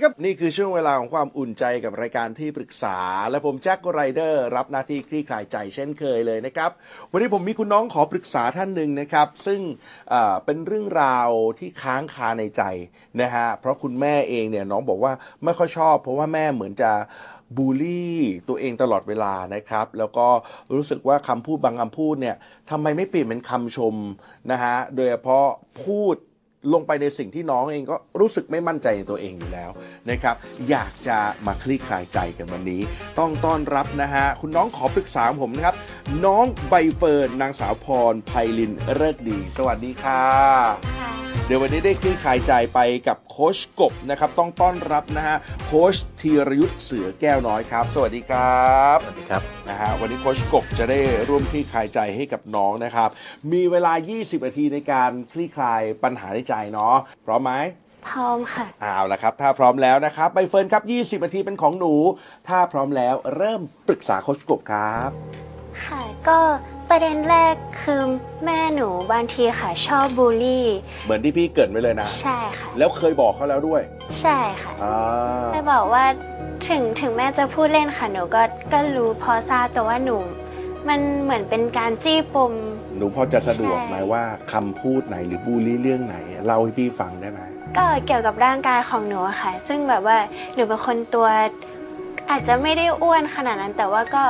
ดีครับ นี่คือช่วงเวลาของความอุ่นใจกับรายการที่ปรึกษา และผมแจ็คไรเดอร์รับหน้าที่คลี่คลายใจเช่นเคยเลยนะครับ วันนี้ผมมีคุณน้องขอปรึกษาท่านหนึ่งนะครับ ซึ่งเเป็นเรื่องราวที่ค้างคาในใจนะฮะเพราะคุณแม่เองเนี่ยน้องบอกว่าไม่ค่อยชอบ เพราะว่าแม่เหมือนจะบูลลี่ตัวเองตลอดเวลานะครับ แล้วก็รู้สึกว่าคำพูดบางคำพูดเนี่ยทำไมไม่เปลี่ยนเป็นคำชมนะฮะโดยเฉพาะพูด ลงไปในสิ่งที่น้องเองก็รู้สึกไม่มั่นใจในตัวเองอยู่แล้วนะครับ อยากจะมาคลี่คลายใจกันวันนี้ ต้องต้อนรับนะฮะ คุณน้องขอปรึกษาผมนะครับ น้องใบเฟิร์นนางสาวพรไพลินเลิศดี สวัสดีค่ะ เดี๋ยววันนี้ได้คลี่คลายใจไปกับโค้ชกบนะครับ ต้องต้อนรับนะฮะโค้ชธีรยุทธ์เสือแก้วน้อยครับ สวัสดีครับสวัสดีครับนะฮะวันนี้โค้ชกบจะได้ร่วมคลี่คลายใจให้กับน้องนะครับ มีเวลา 20 นาทีในการคลี่คลายปัญหาในใจเนาะพร้อมไหมพร้อมค่ะเอาละครับ ถ้าพร้อมแล้วนะครับใบเฟิร์นครับ 20นาทีเป็นของหนู ถ้าพร้อมแล้วเริ่มปรึกษาโค้ชกบครับ ค่ะก็ประเด็นแรกคือแม่หนูบางทีค่ะชอบบูลลี่ เหมือนที่พี่เกริดไว้เลยนะ ใช่ค่ะ แล้วเคยบอกเขาแล้วด้วย ใช่ค่ะอ่าแม่บอกว่าถึงถึงแม่จะพูดเล่นค่ะหนูก็ก็รู้พอทราบแต่ว่าหนู มันเหมือนเป็นการจี้ปม หนูพอจะสะดวกใช่ไหมว่าคำพูดไหนหรือบูลลี่เรื่องไหนเล่าให้พี่ฟังได้ไหมก็เกี่ยวกับร่างกายของหนูอะค่ะ ซึ่งแบบว่าหนูเป็นคนตัว อาจจะไม่ได้อ้วนขนาดนั้น แต่ว่าก็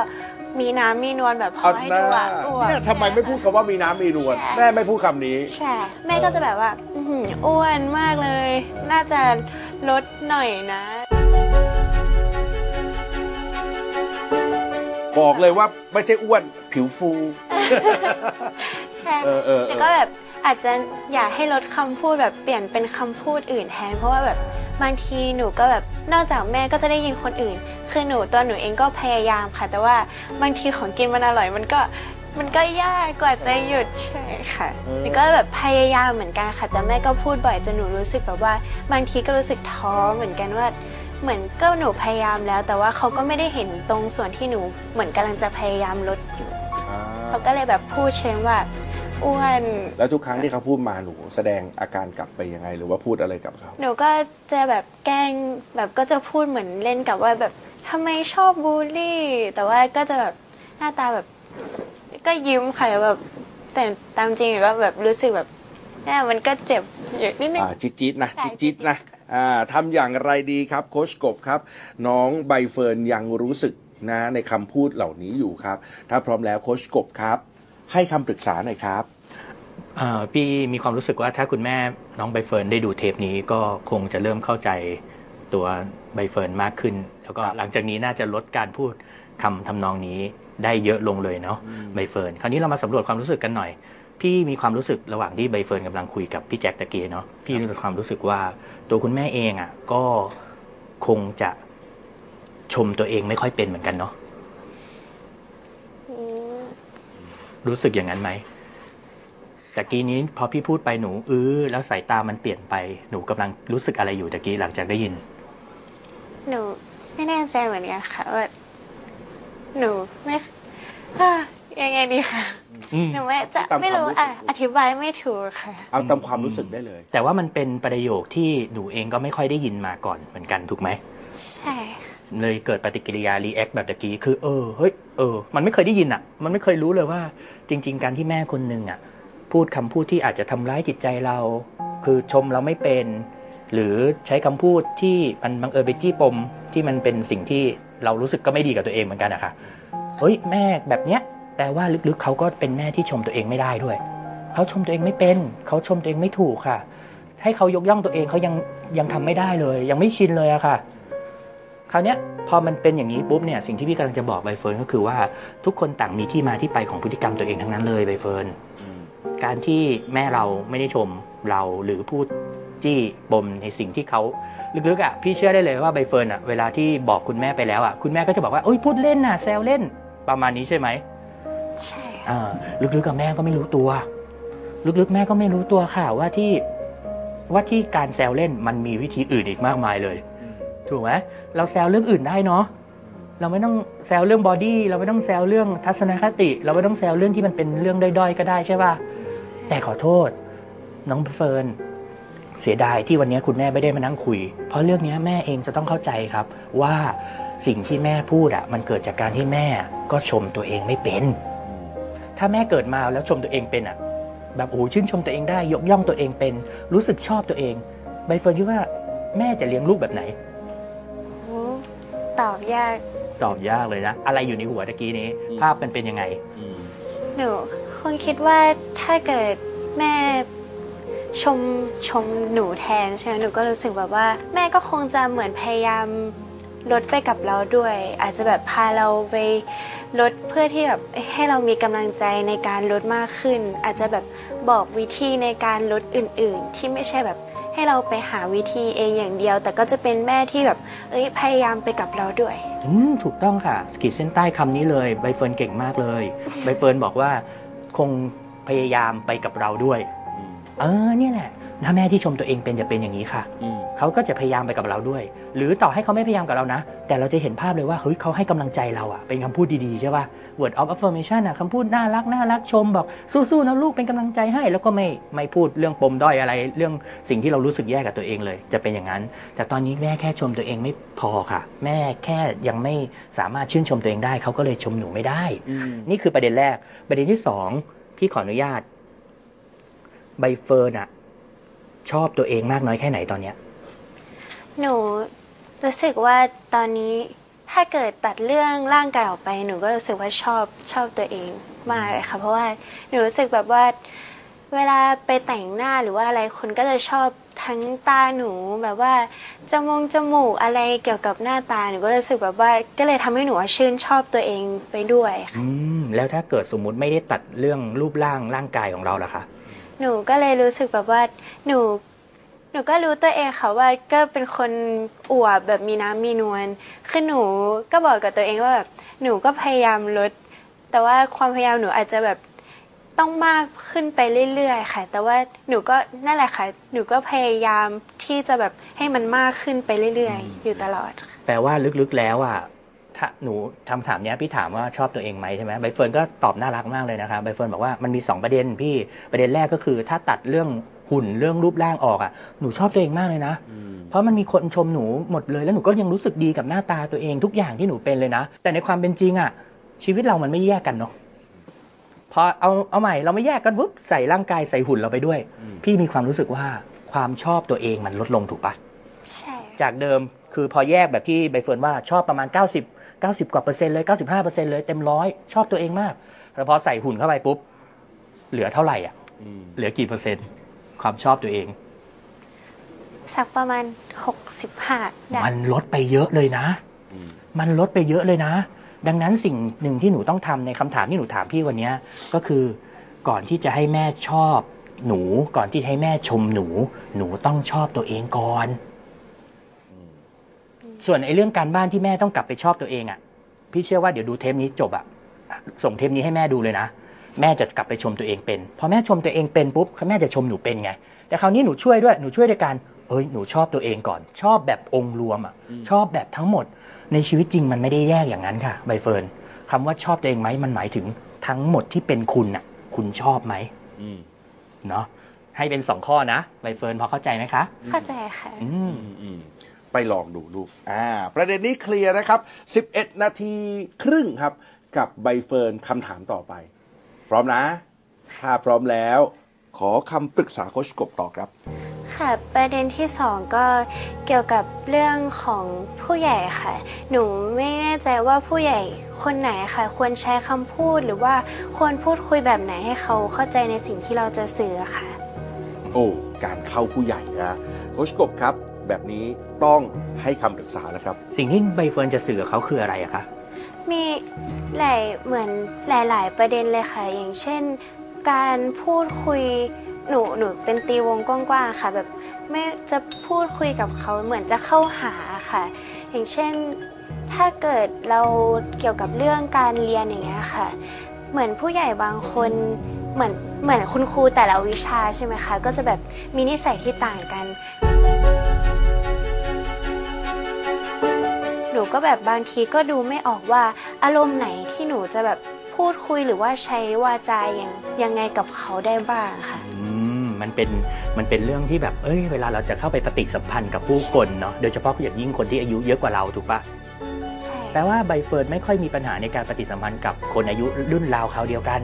มีน้ำมีนวลแบบพอให้ดูอะอ้วนเนี่ยทำไมไม่พูดคำว่ามีน้ำมีนวลใช่แม่ไม่พูดคำนี้ ใช่ แม่ก็จะแบบว่า อื้อหืออ้วนมากเลย น่าจะลดหน่อยนะ บอกเลยว่าไม่ใช่อ้วนผิวฟูใช่เออเออเออแต่ก็แบบอาจจะอยากให้ลดคำพูดแบบเปลี่ยนเป็นคำพูดอื่นแทนเพราะว่าแบบบางทีหนูก็แบบนอกจากแม่ก็จะได้ยินคนอื่น คือหนูตัวหนูเองก็พยายามค่ะ แต่ว่าบางทีของกินมันอร่อยมันก็มันก็ยากกว่าจะหยุดใช่ค่ะหนูก็แบบพยายามเหมือนกันค่ะ แต่แม่ก็พูดบ่อยจนหนูรู้สึกแบบว่าบางทีก็รู้สึกท้อเหมือนกันว่า เหมือนก็หนูพยายามแล้ว แต่ว่าเขาก็ไม่ได้เห็นตรงส่วนที่หนูเหมือนกำลังจะพยายามลดอยู่อ่าเขาก็เลยแบบพูดเชิงว่าอ้วน แล้วทุกครั้งที่เขาพูดมาหนูแสดงอาการกลับไปยังไง หรือว่าพูดอะไรกับเขาหนูก็จะแบบแกล้งแบบก็จะพูดเหมือนเล่นกับว่าแบบทำไมชอบบูลลี่ แต่ว่าก็จะแบบหน้าตาแบบ ก็ยิ้มค่ะแบบ แต่ตามจริงก็แบบรู้สึกแบบเนี่ยมันก็เจ็บอยู่นิดนึง อ่าจิ๊ดจิ๊ดนะ ใช่จิ๊ดจิ๊ดนะอ่า ทำอย่างไรดีครับโค้ชกบครับ น้องใบเฟิร์นยังรู้สึกนะในคำพูดเหล่านี้อยู่ครับ ถ้าพร้อมแล้วโค้ชกบครับ ให้คำปรึกษาหน่อยครับเอ่อพี่มีความรู้สึกว่าถ้าคุณแม่น้องใบเฟิร์นได้ดูเทปนี้ก็คงจะเริ่มเข้าใจตัวใบเฟิร์นมากขึ้น แล้วก็ครับหลังจากนี้น่าจะลดการพูดคำทำนองนี้ได้เยอะลงเลยเนาะใบเฟิร์นคราวนี้เรามาสำรวจความรู้สึกกันหน่อย พี่มีความรู้สึกระหว่างที่ใบเฟิร์นกำลังคุยกับพี่แจ็คตะเกี้เนาะพี่มีความรู้สึกว่าตัวคุณแม่เองอะ ก็คงจะชมตัวเองไม่ค่อยเป็นเหมือนกันเนาะรู้สึกอย่างนั้นไหมตะกี้นี้พอพี่พูดไปหนูอื้อแล้วสายตามันเปลี่ยนไปหนูกำลังรู้สึกอะไรอยู่ตะกี้หลังจากได้ยิน หนู ไม่แน่ใจเหมือนกันค่ะว่าหนูไม่ ยังไงดีค่ะอืมหนูไม่จะตามความไม่รู้รู้สึก อะอธิบายไม่ถูกค่ะ เอาตามความรู้สึกได้เลย แต่ว่ามันเป็นประโยคที่หนูเองก็ไม่ค่อยได้ยินมาก่อนเหมือนกันถูกไหม ใช่ค่ะเลยเกิดปฏิกิริยา รีแอคแบบตะกี้ คือ เออ เฮ้ย เออ มันไม่เคยได้ยินอะ มันไม่เคยรู้เลยว่า จริง ๆ การที่แม่คนหนึ่งอะ พูดคำพูดที่อาจจะทำร้ายจิตใจเรา คือชมเราไม่เป็น หรือใช้คำพูดที่มันบังเอิญไปจี้ปมที่มันเป็นสิ่งที่เรารู้สึกก็ไม่ดีกับตัวเองเหมือนกันอะค่ะเฮ้ย แม่แบบเนี้ย แปลว่าลึกๆเขาก็เป็นแม่ที่ชมตัวเองไม่ได้ด้วย เขาชมตัวเองไม่เป็น เขาชมตัวเองไม่ถูกค่ะ ให้เขายกย่องตัวเองเขายังยังทำไม่ได้เลย ยังไม่ชินเลยอะค่ะ คราวเนี้ยพอมันเป็นอย่างนี้ปุ๊บเนี่ยสิ่งที่พี่กำลังจะบอกใบเฟิร์นก็คือว่าทุกคนต่างมีที่มาที่ไปของพฤติกรรมตัวเองทั้งนั้นเลยใบเฟิร์นการที่แม่เราไม่ได้ชมเราหรือพูดจี้ปมในสิ่งที่เขาลึกๆอะพี่เชื่อได้เลยว่าใบเฟิร์นอะเวลาที่บอกคุณแม่ไปแล้วอะคุณแม่ก็จะบอกว่าเอ้ยพูดเล่นน่ะแซวเล่นประมาณนี้ใช่ไหม ใช่อ่าลึกๆกับแม่ก็ไม่รู้ตัว ลึกๆ แม่ก็ไม่รู้ตัวค่ะ ว่าที่ว่าที่การแซวเล่นมันมีวิธีอื่นอีกมากมายเลย ถูกไหมเราแซวเรื่องอื่นได้เนาะเราไม่ต้องแซวเรื่องบอดี้เราไม่ต้องแซวเรื่องทัศนคติ เราไม่ต้องแซวเรื่องที่มันเป็นเรื่องด้อยๆ ก็ได้ใช่ป่ะแต่ขอโทษ น้องเฟิร์นเสียดายที่วันนี้คุณแม่ไม่ได้มานั่งคุย เพราะเรื่องนี้แม่เองจะต้องเข้าใจครับ ว่าสิ่งที่แม่พูดอะมันเกิดจากการที่แม่ก็ชมตัวเองไม่เป็น ถ้าแม่เกิดมาแล้วชมตัวเองเป็นอะแบบโอ้โหชื่นชมตัวเองได้ยกย่องตัวเองเป็น รู้สึกชอบตัวเอง ใบเฟิร์นคิดว่าแม่จะเลี้ยงลูกแบบไหนโอ้ตอบยาก ตอบยากเลยนะ อะไรอยู่ในหัวตะกี้นี้อืมภาพมันเป็นยังไงอืมหนูคงคิดว่าถ้าเกิดแม่ชมชมหนูแทนใช่ไหมหนูก็รู้สึกแบบว่า แม่ก็คงจะเหมือนพยายามลดไปกับเราด้วย อาจจะแบบพาเราไป ลดเพื่อที่แบบให้เรามีกำลังใจในการลดมากขึ้น อาจจะแบบบอกวิธีในการลดอื่น ๆ ที่ไม่ใช่แบบให้เราไปหาวิธีเองอย่างเดียว แต่ก็จะเป็นแม่ที่แบบเอ้ยพยายามไปกับเราด้วย อืมถูกต้องค่ะขีดเส้นใต้คำนี้เลยใบเฟิร์นเก่งมากเลยใบเฟิร์นบอกว่าคงพยายามไปกับเราด้วยอืมเออเนี่ยแหละถ้าแม่ที่ชมตัวเองเป็นจะเป็นอย่างนี้ค่ะ อืม เขาก็จะพยายามไปกับเราด้วย หรือต่อให้เขาไม่พยายามกับเรานะ แต่เราจะเห็นภาพเลยว่าเฮ้ยเขาให้กำลังใจเราอะเป็นคำพูดดีๆใช่ป่ะ word of affirmation อะคำพูดน่ารักน่ารักชมบอกสู้ๆนะลูกเป็นกำลังใจให้ แล้วก็ไม่ไม่พูดเรื่องปมด้อยอะไร เรื่องสิ่งที่เรารู้สึกแย่กับตัวเองเลย จะเป็นอย่างนั้น แต่ตอนนี้แม่แค่ชมตัวเองไม่พอค่ะ แม่แค่ยังไม่สามารถชื่นชมตัวเองได้เขาก็เลยชมหนูไม่ได้อืมนี่คือประเด็นแรก ประเด็นที่สองพี่ขออนุญาตใบเฟิร์นอะชอบตัวเองมากน้อยแค่ไหนตอนเนี้ย หนูรู้สึกว่าตอนนี้ถ้าเกิดตัดเรื่องร่างกายออกไป หนูก็รู้สึกว่าชอบชอบตัวเองมากเลยค่ะ เพราะว่าหนูรู้สึกแบบว่าเวลาไปแต่งหน้าหรือว่าอะไรคนก็จะชอบทั้งตาหนูแบบว่าจมงจมูกอะไรเกี่ยวกับหน้าตาหนูก็รู้สึกแบบว่า ก็เลยทำให้หนูว่าชื่นชอบตัวเองไปด้วยค่ะอืมแล้วถ้าเกิดสมมุติไม่ได้ตัดเรื่องรูปร่างร่างกายของเราล่ะคะหนูก็เลยรู้สึกแบบว่าหนู หนูก็รู้ตัวเองค่ะว่าก็เป็นคนอวบแบบมีน้ำมีนวลคือหนูก็บอกกับตัวเองว่าแบบหนูก็พยายามลด แต่ว่าความพยายามหนูอาจจะแบบต้องมากขึ้นไปเรื่อยๆ ค่ะ แต่ว่าหนูก็นั่นแหละค่ะ หนูก็พยายามที่จะแบบให้มันมากขึ้นไปเรื่อยๆ อยู่ตลอดค่ะแปลว่าลึกๆแล้วอะถ้าหนูทำถามเนี้ยพี่ถามว่าชอบตัวเองไหมใช่ไหมใบเฟิร์นก็ตอบน่ารักมากเลยนะคะใบเฟิร์นบอกว่ามันมีสองประเด็นพี่ประเด็นแรกก็คือถ้าตัดเรื่อง หุ่นเรื่องรูปร่างออกอะหนูชอบตัวเองมากเลยนะอืมเพราะมันมีคนชมหนูหมดเลยแล้วหนูก็ยังรู้สึกดีกับหน้าตาตัวเองทุกอย่างที่หนูเป็นเลยนะ แต่ในความเป็นจริงอะชีวิตเรามันไม่แยกกันเนาะพอเอาเอาใหม่เราไม่แยกกันปุ๊บใส่ร่างกายใส่หุ่นเราไปด้วยอืมพี่มีความรู้สึกว่าความชอบตัวเองมันลดลงถูกปะใช่จากเดิมคือพอแยกแบบที่ใบเฟิร์นว่าชอบประมาณ 90 90 กว่าเปอร์เซ็นต์เลย 95เปอร์เซ็นต์เลยเต็มร้อยชอบตัวเองมากแต่พอใส่หุ่นเข้าไปปุ๊บ เหลือเท่าไหร่อะอืมเหลือกี่เปอร์เซ็นต์ ความชอบตัวเอง สักประมาณ 65ได้มันลดไปเยอะเลยนะอืมมันลดไปเยอะเลยนะ ดังนั้นสิ่งหนึ่งที่หนูต้องทำในคำถามที่หนูถามพี่วันเนี้ยก็คือก่อนที่จะให้แม่ชอบหนูก่อนที่จะให้แม่ชมหนู หนูต้องชอบตัวเองก่อน ส่วนไอ้เรื่องการบ้านที่แม่ต้องกลับไปชอบตัวเองอะ่ะ พี่เชื่อว่าเดี๋ยวดูเทปนี้จบอะ่ะส่งเทปนี้ให้แม่ดูเลยนะ แม่จะกลับไปชมตัวเองเป็น พอแม่ชมตัวเองเป็นปุ๊บแม่จะชมหนูเป็นไง แต่คราวนี้หนูช่วยด้วยหนูช่วยด้วยการเอ้ยหนูชอบตัวเองก่อน ชอบแบบองค์รวมอะ่ะชอบแบบทั้งหมด ในชีวิตจริงมันไม่ได้แยกอย่างนั้นค่ะใบเฟิร์นคำว่าชอบตัวเองไหมมันหมายถึงทั้งหมดที่เป็นคุณน่ะ คุณชอบไหมอืมเนาะให้เป็นสองข้อนะใบเฟิร์นพอเข้าใจไหมคะ เข้าใจค่ะอืมอืมอืมไปลองดูลูกอ่า ประเด็นนี้เคลียร์นะครับ 11 นาทีครึ่งครับ กับใบเฟิร์นคำถามต่อไป พร้อมนะ ถ้าพร้อมแล้ว ขอคำปรึกษาโคชกบต่อครับ ค่ะ ประเด็นที่สองก็เกี่ยวกับเรื่องของผู้ใหญ่ค่ะ หนูไม่แน่ใจว่าผู้ใหญ่คนไหนค่ะ ควรใช้คำพูดหรือว่าควรพูดคุยแบบไหนให้เขาเข้าใจในสิ่งที่เราจะสื่อค่ะ โอ้ การเข้าผู้ใหญ่นะโคชกบครับ แบบนี้ต้องให้คำปรึกษาแล้วครับ สิ่งที่ใบเฟิร์นจะสื่อกับเขาคืออะไรอะคะ มีหลายเหมือนหลาย ๆ ประเด็นเลยค่ะ อย่างเช่น การพูดคุยหนูหนูเป็นตีวงกว้างๆค่ะ แบบไม่จะพูดคุยกับเขาเหมือนจะเข้าหาค่ะ อย่างเช่นถ้าเกิดเราเกี่ยวกับเรื่องการเรียนอย่างเงี้ยค่ะ เหมือนผู้ใหญ่บางคนเหมือนเหมือนคุณครูแต่ละวิชาใช่ไหมคะ ก็จะแบบมีนิสัยที่ต่างกัน ก็แบบบางทีก็ดูไม่ออกว่าอารมณ์ไหนที่หนูจะแบบพูดคุยหรือว่าใช้วาจาอย่างยังไงกับเขาได้บ้างค่ะ อืมมันเป็นมันเป็นเรื่องที่แบบเอ้ยเวลาเราจะเข้าไปปฏิสัมพันธ์กับผู้คนเนาะโดยเฉพาะอย่างยิ่งคนที่อายุเยอะกว่าเราถูกปะใช่แปลว่าใบเฟิร์นไม่ค่อยมีปัญหาในการปฏิสัมพันธ์กับคนอายุรุ่นราวคราวเดียวกัน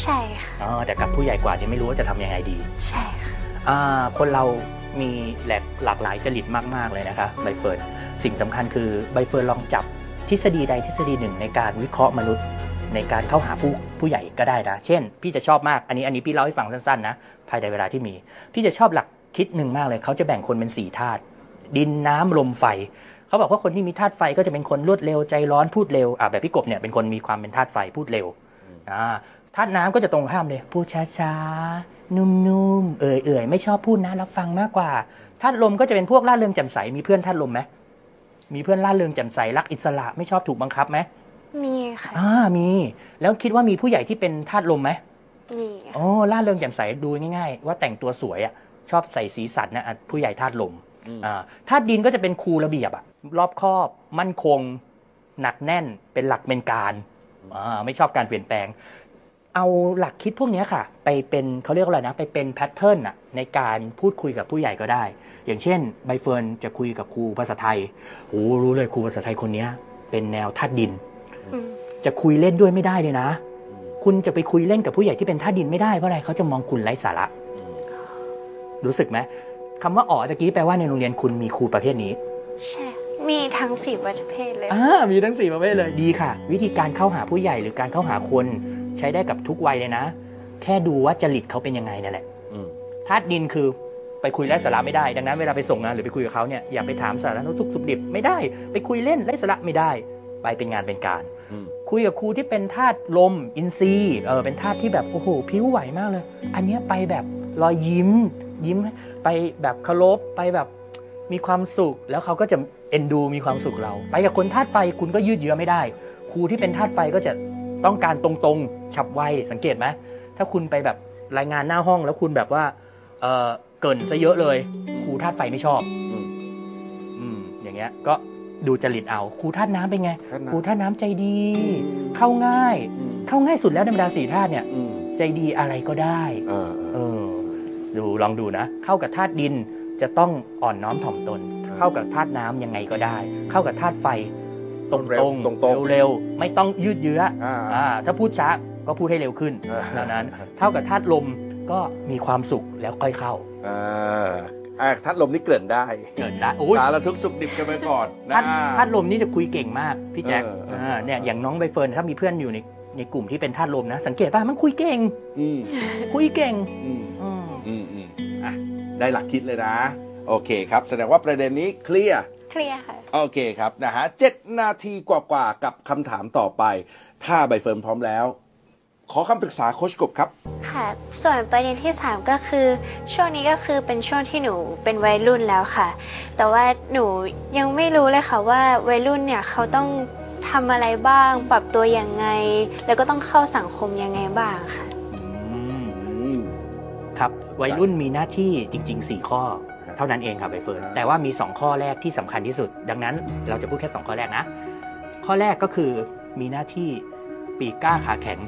ใช่ค่ะอ๋อแต่กับผู้ใหญ่กว่าเนี่ยไม่รู้ว่าจะทำยังไงดีใช่ค่ะอ่าคนเรามีแหลกหลากหลายจริตมาก ๆ เลยนะคะใบเฟิร์น สิ่งสำคัญคือใบเฟิร์นลองจับทฤษฎีใดทฤษฎีหนึ่งในการวิเคราะห์มนุษย์ ในการเข้าหาผู้ผู้ใหญ่ก็ได้นะเช่น พี่จะชอบมากอันนี้อันนี้พี่เล่าให้ฟังสั้นๆนะภายในเวลาที่มี พี่จะชอบหลักคิดหนึ่งมากเลยเขาจะแบ่งคนเป็นสี่ธาตุดินน้ำลมไฟเขาบอกว่าคนที่มีธาตุไฟก็จะเป็นคนรวดเร็วใจร้อนพูดเร็วอะแบบพี่กบเนี่ยเป็นคนมีความเป็นธาตุไฟพูดเร็วอ่าธาตุน้ำก็จะตรงข้ามเลยพูดช้าๆนุ่มๆเอื่อยๆไม่ชอบพูดนะรับฟังมากกว่าธาตุลมก็จะเป็นพวกล่าเริงแจ่มใสมีเพื่อนธาตุลมไหม มีเพื่อนล่าเริงแจ่มใสรักอิสระไม่ชอบถูกบังคับไหมมีค่ะอ่ามี แล้วคิดว่ามีผู้ใหญ่ที่เป็นธาตุลมไหมมีค่ะโอ้ล่าเริงแจ่มใสดูง่าย ๆ ว่าแต่งตัวสวยอะชอบใส่สีสันนะอะผู้ใหญ่ธาตุลมอืม อ่าธาตุดินก็จะเป็นครูระเบียบอะรอบคอบมั่นคง หนักแน่นเป็นหลักเป็นการอ่าไม่ชอบการเปลี่ยนแปลง เอาหลักคิดพวกเนี้ยค่ะ ไปเป็นเขาเรียกว่าอะไรนะ ไปเป็นแพทเทิร์นอะในการพูดคุยกับผู้ใหญ่ก็ได้ อย่างเช่น ใบเฟิร์นจะคุยกับครูภาษาไทยโอ้รู้เลยครูภาษาไทยคนเนี้ยเป็นแนวธาตุดินอืมจะคุยเล่นด้วยไม่ได้เลยนะ คุณจะไปคุยเล่นกับผู้ใหญ่ที่เป็นท่าตุดินไม่ได้เพราะอะไรเขาจะมองคุณไร้สาระ รู้สึกไหมคำว่าอ๋อตะกี้แปลว่าในโรงเรียนคุณมีครูประเภทนี้ ใช่มีทั้งสี่ประเภทเลยอ่ามีทั้งสี่ประเภทเลยดีค่ะ วิธีการเข้าหาผู้ใหญ่หรือการเข้าหาคน ใช้ได้กับทุกวัยเลยนะ แค่ดูว่าจริตเขาเป็นยังไงนั่นแหละอืมธาตุดินคือไปคุยไร้สาระไม่ได้ ดังนั้นเวลาไปส่งงานหรือไปคุยกับเขาเนี่ยอย่าไปถามสาระทุกข์สุขดิบไม่ได้ ไปคุยเล่นไร้สาระไม่ได้ ไปเป็นงานเป็นการอืมคุยกับครูที่เป็นธาตุลมอินทรีย์เออเป็นธาตุที่แบบโอ้โหผิวไหวมากเลย อันเนี้ยไปแบบรอยยิ้ม ยิ้มไปแบบเคารพไปแบบมีความสุขแล้วเขาก็จะเอ็นดูมีความสุขเรา ไปกับคนธาตุไฟคุณก็ยืดเยื้อไม่ได้ ครูที่เป็นธาตุไฟก็จะ ต้องการตรงๆ ฉับไวสังเกตไหมถ้าคุณไปแบบรายงานหน้าห้องแล้วคุณแบบว่า เออเกินซะเยอะเลยครูธาตุไฟไม่ชอบ อืมอืมอย่างเงี้ย ก็ดูจริตเอาครูธาตุน้ำเป็นไงธาตุน้ำครูธาตุน้ำใจดีอืมเข้าง่ายอืมเข้าง่ายสุดแล้วในบรรดาสี่ธาตุเนี่ยอืมใจดีอะไรก็ได้เออเอเอออดูลองดูนะ เข้ากับธาตุดินจะต้องอ่อนน้อมถ่อมตนอ่าเข้ากับธาตุน้ำยังไงก็ได้ เข้ากับธาตุไฟ ตรงเร็ตวรงตรงๆเร็วๆ ไม่ต้องยืดเยื้ออ่าอ่าถ้าพูดช้าก็พูดให้เร็วขึ้นอ่าเท่านั้น เท่ากับธาตุลมก็มีความสุขแล้วค่อยเข้าอ่าอะทัดลมนี่เกริ่นได้เกิดได้โอ้ยสารทุกข์สุขดิบกันไปก่อนนะธาตุธาตุลมนี่จะคุยเก่งมากพี่แจ็คเออเอออ่าเนี่ยอย่างน้องใบเฟิร์นถ้ามีเพื่อนอยู่ในในกลุ่มที่เป็นธาตุลมนะ สังเกตป่ะมันคุยเก่งอืมคุยเก่งอืมอืมอืมอืมอะได้หลักคิดเลยนะ โอเคครับ แสดงว่าประเด็นนี้เคลียร์ เคลียร์ค่ะ โอเคครับนะฮะเจ็ดนาทีกว่าๆกับคำถามต่อไป ถ้าใบเฟิร์นพร้อมแล้ว ขอคำปรึกษาโคชกบครับ ค่ะ ส่วนประเด็นที่ 3 ก็คือ ช่วงนี้ก็คือเป็นช่วงที่หนูเป็นวัยรุ่นแล้วค่ะ แต่ว่าหนูยังไม่รู้เลยค่ะว่าวัยรุ่นเนี่ยเขาต้องทำอะไรบ้าง ปรับตัวยังไง แล้วก็ต้องเข้าสังคมยังไงบ้างค่ะ อืมอืมครับวัยรุ่นมีหน้าที่จริง ๆ 4 ข้อ เท่านั้นเองครับใบเฟิร์นครับแต่ว่ามี 2 ข้อแรกที่สำคัญที่สุด ดังนั้นเราจะพูดแค่ 2 ข้อแรกนะ ข้อแรกก็คือมีหน้าที่ปีกกล้าขาแข็ง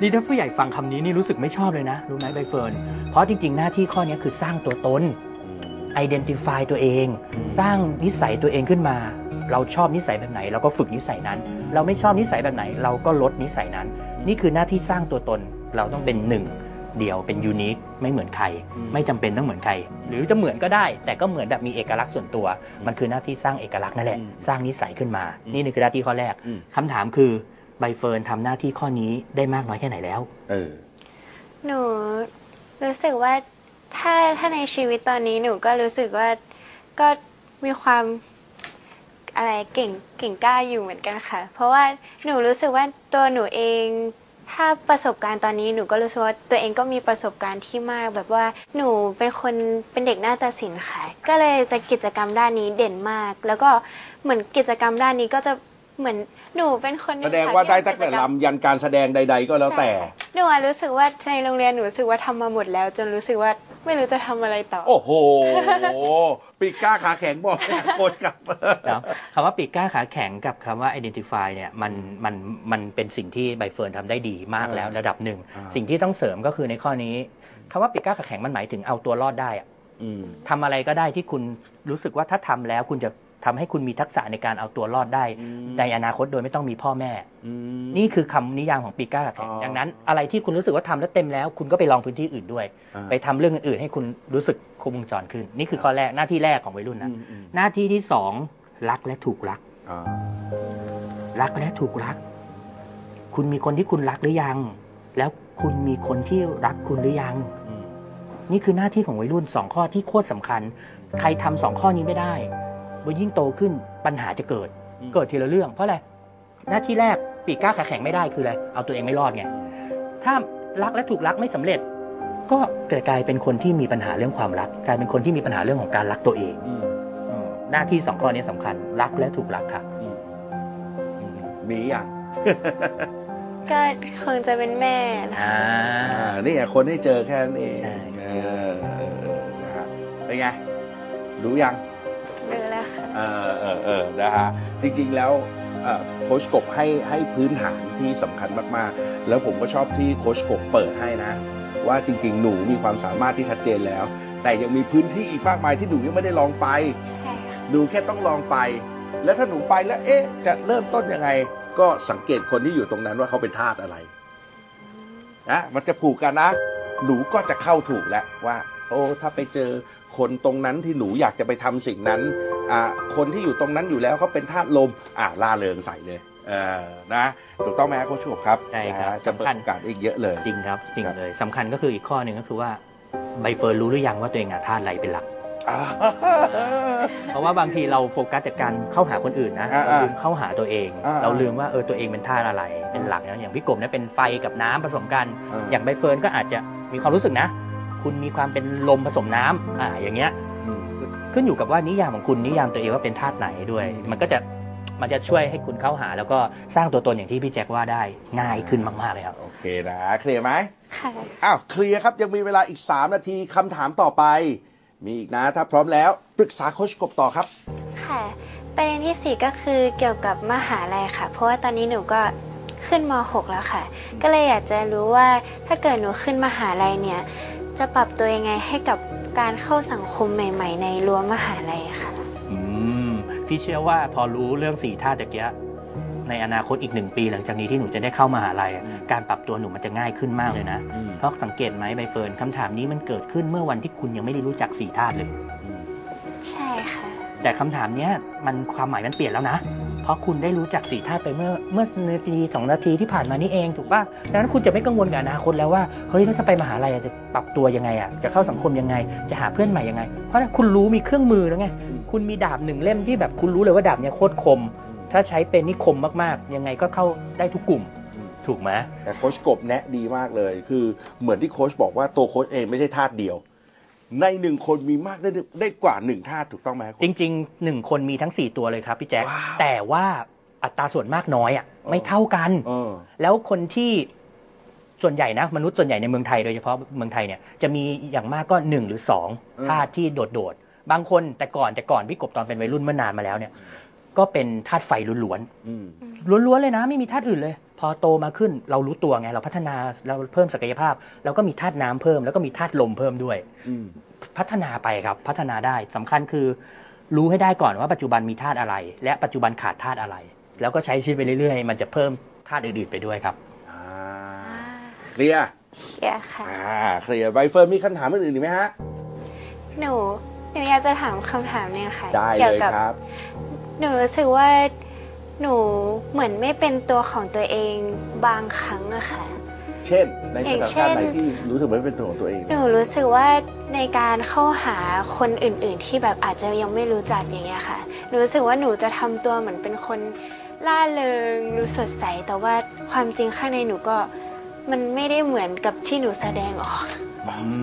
นี่ถ้าผู้ใหญ่ฟังคำนี้นี่รู้สึกไม่ชอบเลยนะรู้ไหมใบเฟิร์นเพราะจริง ๆ หน้าที่ข้อนี้คือสร้างตัวตนอืม identify ตัวเองอืมสร้างนิสัยตัวเองขึ้นมา เราชอบนิสัยแบบไหน เราก็ฝึกนิสัยนั้น เราไม่ชอบนิสัยแบบไหน เราก็ลดนิสัยนั้น นี่คือหน้าที่สร้างตัวตนเราต้องเป็นหนึ่ง เดียวเป็นยูนิคไม่เหมือนใคร ไม่จำเป็นต้องเหมือนใคร หรือจะเหมือนก็ได้ แต่ก็เหมือนแบบมีเอกลักษณ์ส่วนตัว มันคือหน้าที่สร้างเอกลักษณ์นั่นแหละอืมสร้างนิสัยขึ้นมาอืมนี่คือหน้าที่ข้อแรกอืมคำถามคือใบเฟิร์นทำหน้าที่ข้อนี้ได้มากน้อยแค่ไหนแล้ว เออ หนูรู้สึกว่าถ้าถ้าในชีวิตตอนนี้หนูก็รู้สึกว่าก็มีความอะไรเก่งเก่งกล้าอยู่เหมือนกันค่ะ เพราะว่าหนูรู้สึกว่าตัวหนูเอง ถ้าประสบการณ์ตอนนี้หนูก็รู้สึกว่าตัวเองก็มีประสบการณ์ที่มากแบบว่าหนูเป็นคนเป็นเด็กหน้าตาศิลป์ค่ะ ก็เลยจะกิจกรรมด้านนี้เด่นมาก แล้วก็เหมือนกิจกรรมด้านนี้ก็จะ เหมือนหนูเป็นคนหนึ่แสดงค่ะว่าที่ได้ทำตั้งแต่กิจกรรม ลำยันการแสดงใด ๆ ก็แล้วแต่ ใช่ค่ะหนูอะรู้สึกว่าในโรงเรียนหนูรู้สึกว่าทำมาหมดแล้ว จนรู้สึกว่าไม่รู้จะทำอะไรต่อ โอ้โห ปีกกล้าขาแข็งบอกโกดกลับ แล้วคำว่าปีกกล้าขาแข็งกับคำว่า identify เนี่ยมันมันมันเป็นสิ่งที่ใบเฟิร์นทำได้ดีมากแล้วอ่าระดับหนึ่ง อ่า สิ่งที่ต้องเสริมก็คือในข้อนี้คำว่าปีกกล้าขาแข็งมันหมายถึงเอาตัวรอดได้อะ อืม ทำอะไรก็ได้ที่คุณรู้สึกว่าถ้าทำแล้วคุณจะ ทำให้คุณมีทักษะในการเอาตัวรอดได้อืมในอนาคตโดยไม่ต้องมีพ่อแม่อืมนี่คือคำนิยามของปีกกล้าขาแข็งอ๋อดังนั้น อะไรที่คุณรู้สึกว่าทำแล้วเต็มแล้ว คุณก็ไปลองพื้นที่อื่นด้วยอ่าไปทำเรื่องอื่นๆให้คุณรู้สึกครบวงจรขึ้น นี่คือข้อแรกหน้าที่แรกของวัยรุ่นอืนะมอืมหน้าที่ที่สองรักและถูกรักอ่ารักและถูกรัก คุณมีคนที่คุณรักหรือยัง แล้วคุณมีคนที่รักคุณหรือยังอืมนี่คือหน้าที่ของวัยรุ่นสองข้อที่โคตรสำคัญ ใครทำสองข้อนี้ไม่ได้ ว่ายิ่งโตขึ้นปัญหาจะเกิด เกิดทีละเรื่อง เพราะอะไรหน้าที่แรกปีกกล้าขาแข็งไม่ได้คืออะไรเอาตัวเองไม่รอดไงถ้ารักและถูกรักไม่สำเร็จ ก็เกิดกลายเป็นคนที่มีปัญหาเรื่องความรัก กลายเป็นคนที่มีปัญหาเรื่องของการรักตัวเองอืมอืมหน้าที่สองข้อนี้สำคัญ รักและถูกรักค่ะอืมอืมมีอย่างก็คงจะเป็นแม่นะคะอ่าอ่านี่ไงคนให้เจอแค่นั้นเองใช่เออเออเออนะฮะเป็นไง รู้ยังดูแล้วค่ะ เออเออเออนะฮะจริงๆแล้วเอ่อโค้ชกบให้ให้พื้นฐานที่สำคัญมากๆ แล้วผมก็ชอบที่โค้ชกบเปิดให้นะ ว่าจริง ๆ หนูมีความสามารถที่ชัดเจนแล้ว แต่ยังมีพื้นที่อีกมากมายที่หนูยังไม่ได้ลองไปใช่ค่ะหนูแค่ต้องลองไป แล้วถ้าหนูไปแล้วเอ๊ะ จะเริ่มต้นยังไง ก็สังเกตคนที่อยู่ตรงนั้นว่าเขาเป็นทาสอะไรนะมันจะผูกกันนะ หนูก็จะเข้าถูกแล้วว่า โอ้ถ้าไปเจอ คนตรงนั้นที่หนูอยากจะไปทำสิ่งนั้นอ่าคนที่อยู่ตรงนั้นอยู่แล้วเขาเป็นธาตุลมอ่าล่าเริงใส่เลยเออนะถูกต้องไหมครับโค้ชบครับใช่ครับนะฮะจะเปิดสำคัญโอกาสอีกเยอะเลย จริงครับจริงครับเลยสำคัญก็คืออีกข้อหนึ่งก็คือว่าใบเฟิร์นรู้หรือยังว่าตัวเองอะธาตุอะไรเป็นหลักอ่าเพราะว่าบางทีเราโฟกัสแต่การเข้าหาคนอื่นนะอ่าเราลืมเข้าหาตัวเองอ่าเราลืมว่าเออตัวเองเป็นธาตุอะไรเป็นหลักนะอย่างพี่กบเนี่ยเป็นไฟกับน้ำผสมกันอ่าอย่างใบเฟิร์นก็อาจจะมีความรู้สึกนะ คุณมีความเป็นลมผสมน้ำอ่าอย่างเงี้ยอืมขึ้นอยู่กับว่านิยามของคุณนิยามตัวเองว่าเป็นธาตุไหนด้วย มันก็จะมันจะช่วยให้คุณเข้าหา แล้วก็สร้างตัวตนอย่างที่พี่แจ็คว่าได้ง่ายขึ้นมาก ๆ เลยครับ โอเคนะเคลียร์ไหมค่ะอ้าวเคลียร์ครับยังมีเวลาอีก 3 นาทีคำถามต่อไป มีอีกนะถ้าพร้อมแล้วปรึกษาโคชกบต่อครับ ค่ะประเด็นที่สี่ก็คือเกี่ยวกับมหาลัยค่ะ เพราะว่าตอนนี้หนูก็ขึ้นม .6 แล้วค่ะ ก็เลยอยากจะรู้ว่าถ้าเกิดหนูขึ้นมหาลัยเนี่ย จะปรับตัวยังไงให้กับการเข้าสังคมใหม่ ๆ ในรั้วมหาลัยค่ะ อืม พี่เชื่อว่าพอรู้เรื่องสี่ธาตุตะเกียะในอนาคตอีกหนึ่งปี หลังจากนี้ที่หนูจะได้เข้ามหาลัยอะอืมการปรับตัวหนูมันจะง่ายขึ้นมากเลยนะอืมเพราะสังเกตไหมใบเฟิร์นคำถามนี้มันเกิดขึ้นเมื่อวันที่คุณยังไม่ได้รู้จักสี่ธาตุเลยอืมใช่ค่ะ แต่คำถามเนี้ยมันความหมายมันเปลี่ยนแล้วนะ เพราะคุณได้รู้จักสี่ธาตุไปเมื่อเมื่อนาทีสองนาทีที่ผ่านมานี่เองถูกป่ะดังนั้นคุณจะไม่กังวลกับอนาคตแล้วว่าเฮ้ยแล้วถ้าไปมหาลัยจะปรับตัวยังไงอะจะเข้าสังคมยังไง จะหาเพื่อนใหม่ยังไง เพราะคุณรู้มีเครื่องมือแล้วไงคุณมีดาบหนึ่งเล่มที่แบบคุณรู้เลยว่าดาบเนี้ยโคตรคม ถ้าใช้เป็นนี่คมมากๆ ยังไงก็เข้าได้ทุกกลุ่มถูกไหมแต่โค้ชกบแนะดีมากเลย คือเหมือนที่โค้ชบอกว่าตัวโค้ชเองไม่ใช่ธาตุเดียว ในหนึ่งคนมีมากได้ได้กว่าหนึ่งธาตุถูกต้องไหมจริงๆหนึ่งคนมีทั้ง 4 ตัวเลยครับพี่แจ๊คว้าวแต่ว่าอัตราส่วนมากน้อยอะไม่เท่ากัน เออ แล้วคนที่ส่วนใหญ่นะ มนุษย์ส่วนใหญ่ในเมืองไทยโดยเฉพาะเมืองไทยเนี่ยจะมีอย่างมากก็หนึ่งหรือสองอืมธาตุที่โดดๆ บางคนแต่ก่อนแต่ก่อนพี่กบตอนเป็นวัยรุ่นเมื่อนานมาแล้วเนี่ย ก็เป็นธาตุไฟล้วนอืม ๆล้วนๆเลยนะ ไม่มีธาตุอื่นเลย พอโตมาขึ้นเรารู้ตัวไง เราพัฒนาเราเพิ่มศักยภาพ เราก็มีธาตุน้ำเพิ่ม แล้วก็มีธาตุลมเพิ่มด้วยอืมพัฒนาไปครับพัฒนาได้สำคัญคือ รู้ให้ได้ก่อนว่าปัจจุบันมีธาตุอะไร และปัจจุบันขาดธาตุอะไร แล้วก็ใช้ชีวิตไปเรื่อยๆ มันจะเพิ่มธาตุอื่นๆไปด้วยครับอ่าเคลียร์เดี๋ยวค่ะอ่าเคลียร์ใบเฟิร์นมีคำถามอื่นๆอีกไหมฮะหนูหนูอยากจะถามคำถามเนี่ยค่ะได้เกี่เลยกัครับ หนูรู้สึกว่า หนูเหมือนไม่เป็นตัวของตัวเองบางครั้งอะค่ะ เช่น ในสอย่างถานเช่การณ์นไหนที่รู้สึกไม่เป็นตัวของตัวเอง หนูรู้สึกว่าในการเข้าหาคนอื่น ๆ ที่แบบอาจจะยังไม่รู้จักอย่างเงี้ยค่ะ หนูรู้สึกว่าหนูจะทำตัวเหมือนเป็นคนล่าเริงดูสดใส แต่ว่าความจริงข้างในหนูก็มันไม่ได้เหมือนกับที่หนูแสดงออก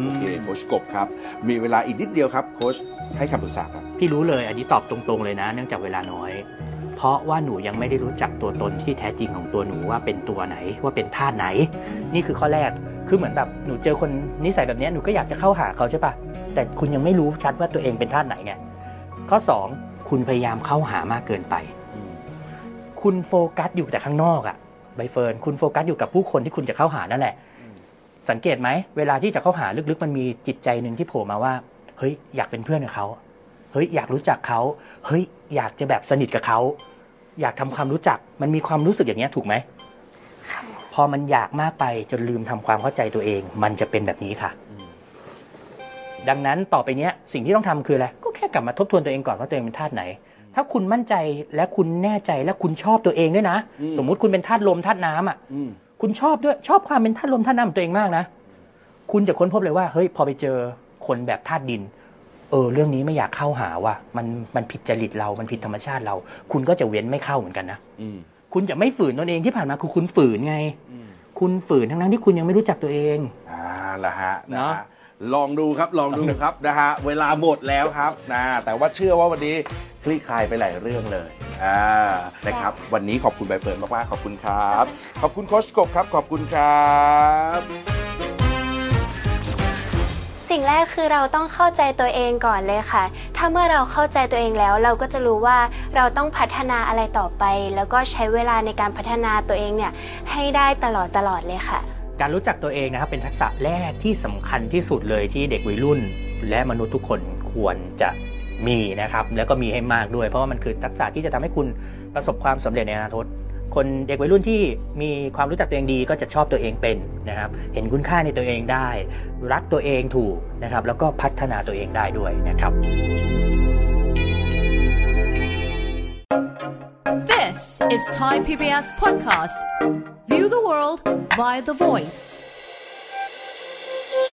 โอเคโคชกบครับ มีเวลาอีกนิดเดียวครับ โคชให้คำปรึกษาครับ พี่รู้เลยอันนี้ตอบตรงๆเลยนะ เนื่องจากเวลาน้อยพ ราะว่าหนูยังไม่ได้รู้จักตัวตนที่แท้จริงของตัวหนูว่าเป็นตัวไหนว่าเป็นธาตุไหน นี่คือข้อแรกคือเหมือนแบบหนูเจอคนนิสัยแบบนี้หนูก็อยากจะเข้าหาเขาใช่ปะแต่คุณยังไม่รู้ชัดว่าตัวเองเป็นธาตุไหนไงข้อสองคุณพยายามเข้าหามากเกินไป คุณโฟกัสอยู่แต่ข้างนอกอะใบเฟิร์นคุณโฟกัสอยู่กับผู้คนที่คุณจะเข้าหานั่นแหละ สังเกตไหมเวลาที่จะเข้าหาลึกๆ มันมีจิตใจหนึ่งที่โผล่มาว่าเฮ้ยอยากเป็นเพื่อนกับเขาเฮ้ยอยากรู้จักเขาเฮ้ยอยากจะแบบสนิทกับเขา อยากทำความรู้จัก มันมีความรู้สึกอย่างเนี้ยถูกไหมค่ะพอมันอยากมากไปจนลืมทำความเข้าใจตัวเอง มันจะเป็นแบบนี้ค่ะ ดังนั้นต่อไปเนี้ยสิ่งที่ต้องทำคืออะไรก็แค่กลับมาทบทวนตัวเองก่อนว่าตัวเองเป็นธาตุไหน ถ้าคุณมั่นใจและคุณแน่ใจและคุณชอบตัวเองด้วยนะอืมสมมุติคุณเป็นธาตุลมธาตุน้ำอะอืมคุณชอบด้วยชอบความเป็นธาตุลมธาตุน้ำของตัวเองมากนะ คุณจะค้นพบเลยว่าเฮ้ยพอไปเจอคนแบบธาตุดิน เออเรื่องนี้ไม่อยากเข้าหาว่ะมันมันผิดจริตเรา มันผิดธรรมชาติเรา คุณก็จะเว้นไม่เข้าเหมือนกันนะอืมคุณจะไม่ฝืนตนเองที่ผ่านมาคือคุณฝืนไงอืมคุณฝืนทั้งนั้นที่คุณยังไม่รู้จักตัวเองอ่าละฮะนะเนาะฮะลองดูครับลองดูครับนะฮะเวลาหมดแล้วครับนะแต่ว่าเชื่อว่าวันนี้คลี่คลายไปหลายเรื่องเลยอ่านะครับ วันนี้ขอบคุณใบเฟิร์นมากๆขอบคุณครับ ขอบคุณโคชกบครับ ขอบคุณครับ สิ่งแรกคือเราต้องเข้าใจตัวเองก่อนเลยค่ะ ถ้าเมื่อเราเข้าใจตัวเองแล้วเราก็จะรู้ว่าเราต้องพัฒนาอะไรต่อไป แล้วก็ใช้เวลาในการพัฒนาตัวเองเนี่ยให้ได้ตลอดตลอดเลยค่ะ การรู้จักตัวเองนะครับเป็นทักษะแรกที่สำคัญที่สุดเลยที่เด็กวัยรุ่น และมนุษย์ทุกคนควรจะมีนะครับ แล้วก็มีให้มากด้วย เพราะว่ามันคือทักษะที่จะทำให้คุณประสบความสำเร็จในอนาคต คนเด็กวัยรุ่นที่มีความรู้จักตัวเองดีก็จะชอบตัวเองเป็นนะครับ เห็นคุณค่าในตัวเองได้ รักตัวเองถูกนะครับ แล้วก็พัฒนาตัวเองได้ด้วยนะครับ This is Thai PBS podcast. View the world via the voice.